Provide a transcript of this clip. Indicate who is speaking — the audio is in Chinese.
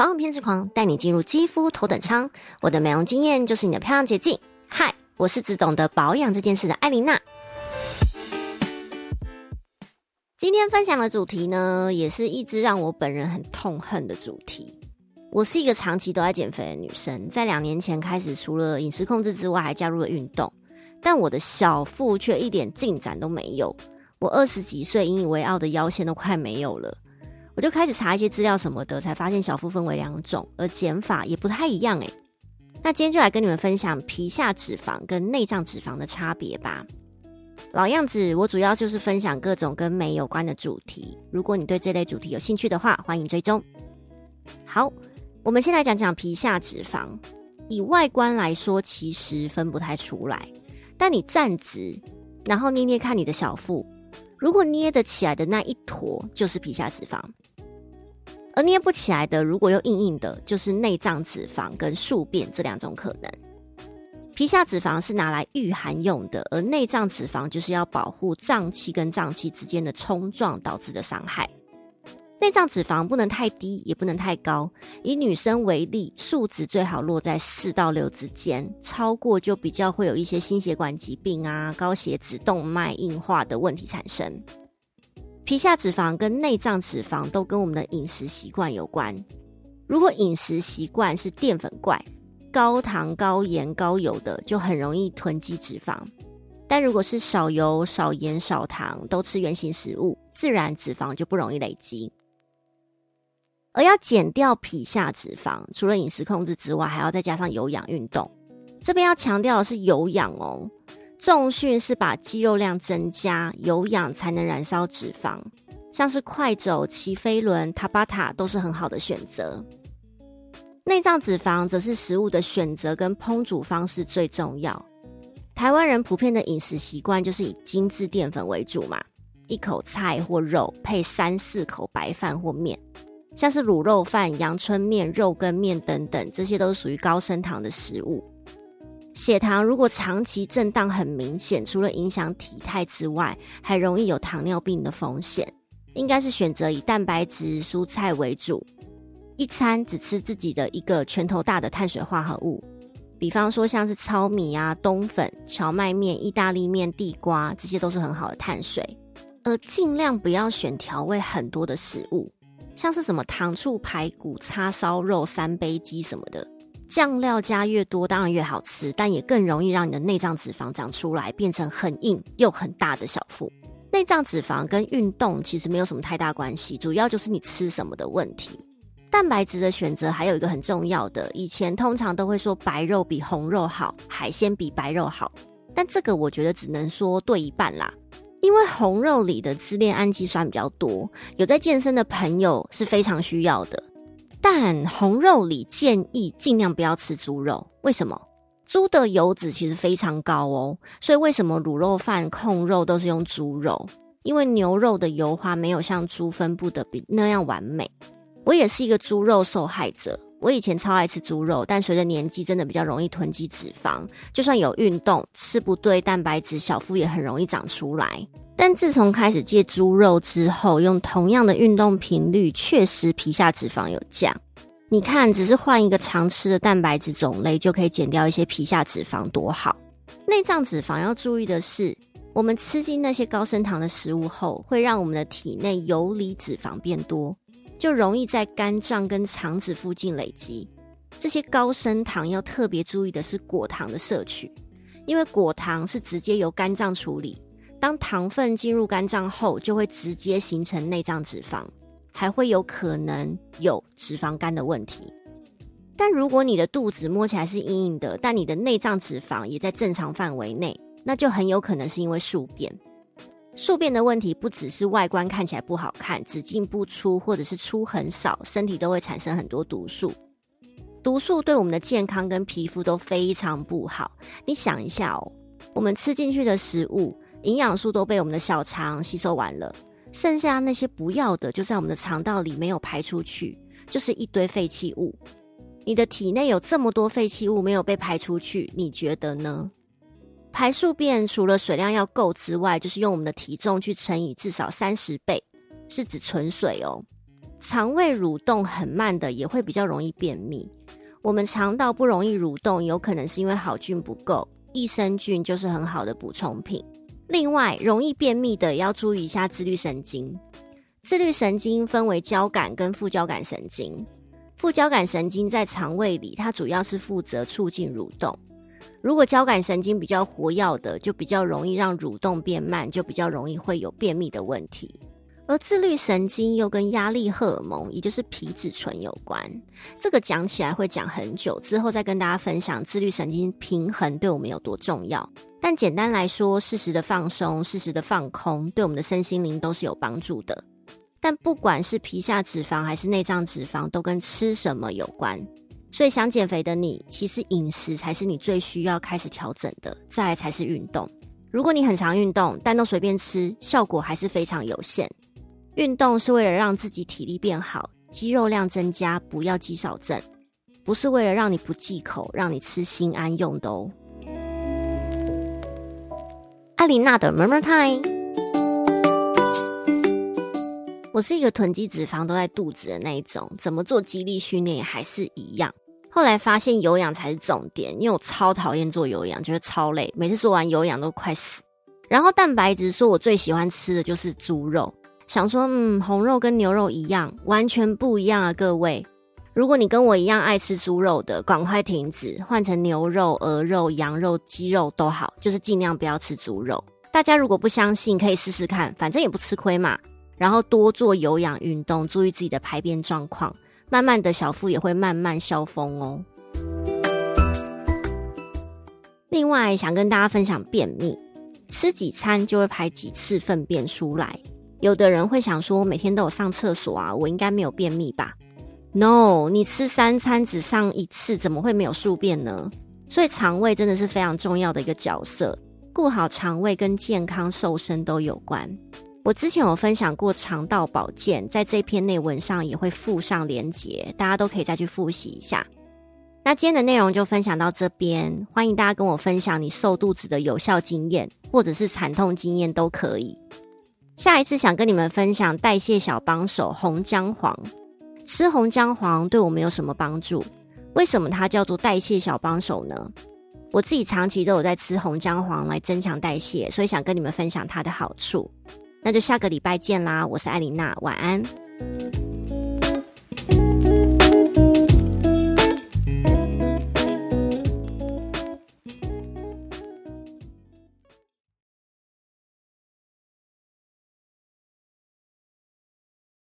Speaker 1: 保养偏执狂带你进入肌肤头等舱，我的美容经验就是你的漂亮捷径。嗨，我是只懂得保养这件事的艾琳娜。今天分享的主题呢，也是一直让我本人很痛恨的主题。我是一个长期都在减肥的女生，在两年前开始，除了饮食控制之外，还加入了运动，但我的小腹却一点进展都没有。我二十几岁引以为傲的腰线都快没有了。我就开始查一些资料什么的，才发现小腹分为两种，而减法也不太一样诶。那今天就来跟你们分享皮下脂肪跟内脏脂肪的差别吧。老样子，我主要就是分享各种跟美有关的主题。如果你对这类主题有兴趣的话，欢迎追踪。好，我们先来讲讲皮下脂肪。以外观来说，其实分不太出来，但你站直，然后捏捏看你的小腹。如果捏得起来的那一坨就是皮下脂肪，而捏不起来的，如果又硬硬的，就是内脏脂肪跟宿便这两种可能。皮下脂肪是拿来御寒用的，而内脏脂肪就是要保护脏器跟脏器之间的冲撞导致的伤害。内脏脂肪不能太低，也不能太高。以女生为例，数值最好落在四到六之间，超过就比较会有一些心血管疾病啊、高血脂、动脉硬化的问题产生。皮下脂肪跟内脏脂肪都跟我们的饮食习惯有关。如果饮食习惯是淀粉怪、高糖、高盐、高油的，就很容易囤积脂肪；但如果是少油、少盐、少糖，都吃原形食物，自然脂肪就不容易累积。而要减掉皮下脂肪，除了饮食控制之外，还要再加上有氧运动。这边要强调的是有氧哦，重训是把肌肉量增加，有氧才能燃烧脂肪。像是快走、骑飞轮、塔巴塔都是很好的选择。内脏脂肪则是食物的选择跟烹煮方式最重要。台湾人普遍的饮食习惯就是以精致淀粉为主嘛，一口菜或肉配三四口白饭或面。像是卤肉饭、阳春面、肉羹面等等，这些都是属于高升糖的食物。血糖如果长期震荡很明显，除了影响体态之外，还容易有糖尿病的风险。应该是选择以蛋白质、蔬菜为主，一餐只吃自己的一个拳头大的碳水化合物，比方说像是糙米啊、冬粉、荞麦面、意大利面、地瓜，这些都是很好的碳水。而尽量不要选调味很多的食物。像是什么糖醋排骨、叉烧肉、三杯鸡什么的，酱料加越多，当然越好吃，但也更容易让你的内脏脂肪长出来，变成很硬又很大的小腹。内脏脂肪跟运动其实没有什么太大关系，主要就是你吃什么的问题。蛋白质的选择还有一个很重要的，以前通常都会说白肉比红肉好，海鲜比白肉好，但这个我觉得只能说对一半啦。因为红肉里的自链氨基酸比较多，有在健身的朋友是非常需要的。但红肉里建议尽量不要吃猪肉，为什么？猪的油脂其实非常高哦，所以为什么卤肉饭控肉都是用猪肉？因为牛肉的油花没有像猪分布的比那样完美。我也是一个猪肉受害者。我以前超爱吃猪肉，但随着年纪，真的比较容易囤积脂肪。就算有运动，吃不对蛋白质，小腹也很容易长出来。但自从开始戒猪肉之后，用同样的运动频率，确实皮下脂肪有降。你看，只是换一个常吃的蛋白质种类，就可以减掉一些皮下脂肪，多好。内脏脂肪要注意的是，我们吃进那些高升糖的食物后，会让我们的体内游离脂肪变多。就容易在肝脏跟肠子附近累积。这些高升糖要特别注意的是果糖的摄取，因为果糖是直接由肝脏处理。当糖分进入肝脏后，就会直接形成内脏脂肪，还会有可能有脂肪肝的问题。但如果你的肚子摸起来是硬硬的，但你的内脏脂肪也在正常范围内，那就很有可能是因为宿便。宿便的问题不只是外观看起来不好看，只进不出，或者是出很少，身体都会产生很多毒素。毒素对我们的健康跟皮肤都非常不好。你想一下哦，我们吃进去的食物，营养素都被我们的小肠吸收完了，剩下那些不要的就在我们的肠道里没有排出去，就是一堆废弃物。你的体内有这么多废弃物没有被排出去，你觉得呢？排宿便除了水量要够之外，就是用我们的体重去乘以至少三十倍，是指纯水哦。肠胃蠕动很慢的也会比较容易便秘。我们肠道不容易蠕动，有可能是因为好菌不够，益生菌就是很好的补充品。另外，容易便秘的要注意一下自律神经。自律神经分为交感跟副交感神经。副交感神经在肠胃里，它主要是负责促进蠕动。如果交感神经比较活跃的，就比较容易让蠕动变慢，就比较容易会有便秘的问题。而自律神经又跟压力荷尔蒙，也就是皮质醇有关。这个讲起来会讲很久，之后再跟大家分享自律神经平衡对我们有多重要。但简单来说，适时的放松、适时的放空，对我们的身心灵都是有帮助的。但不管是皮下脂肪还是内脏脂肪，都跟吃什么有关。所以想减肥的你，其实饮食才是你最需要开始调整的，再来才是运动。如果你很常运动，但都随便吃，效果还是非常有限。运动是为了让自己体力变好，肌肉量增加，不要肌少症，不是为了让你不忌口，让你吃心安用的哦。艾琳娜的 Murmur Time。我是一个囤积脂肪都在肚子的那一种，怎么做肌力训练也还是一样。后来发现有氧才是重点，因为我超讨厌做有氧，觉得超累，每次做完有氧都快死。然后蛋白质说我最喜欢吃的就是猪肉，想说嗯，红肉跟牛肉一样，完全不一样啊，各位。如果你跟我一样爱吃猪肉的，赶快停止，换成牛肉、鹅肉、羊肉、鸡肉都好，就是尽量不要吃猪肉。大家如果不相信，可以试试看，反正也不吃亏嘛。然后多做有氧运动，注意自己的排便状况，慢慢的小腹也会慢慢消风哦。另外，想跟大家分享便秘，吃几餐就会排几次粪便出来。有的人会想说，每天都有上厕所啊，我应该没有便秘吧？No，你吃三餐只上一次，怎么会没有宿便呢？所以肠胃真的是非常重要的一个角色，顾好肠胃跟健康瘦身都有关。我之前有分享过肠道保健，在这篇内文上也会附上连结，大家都可以再去复习一下。那今天的内容就分享到这边，欢迎大家跟我分享你瘦肚子的有效经验，或者是惨痛经验都可以。下一次想跟你们分享代谢小帮手红姜黄，吃红姜黄对我们有什么帮助？为什么它叫做代谢小帮手呢？我自己长期都有在吃红姜黄来增强代谢，所以想跟你们分享它的好处。那就下个礼拜见啦！我是艾琳娜，晚安。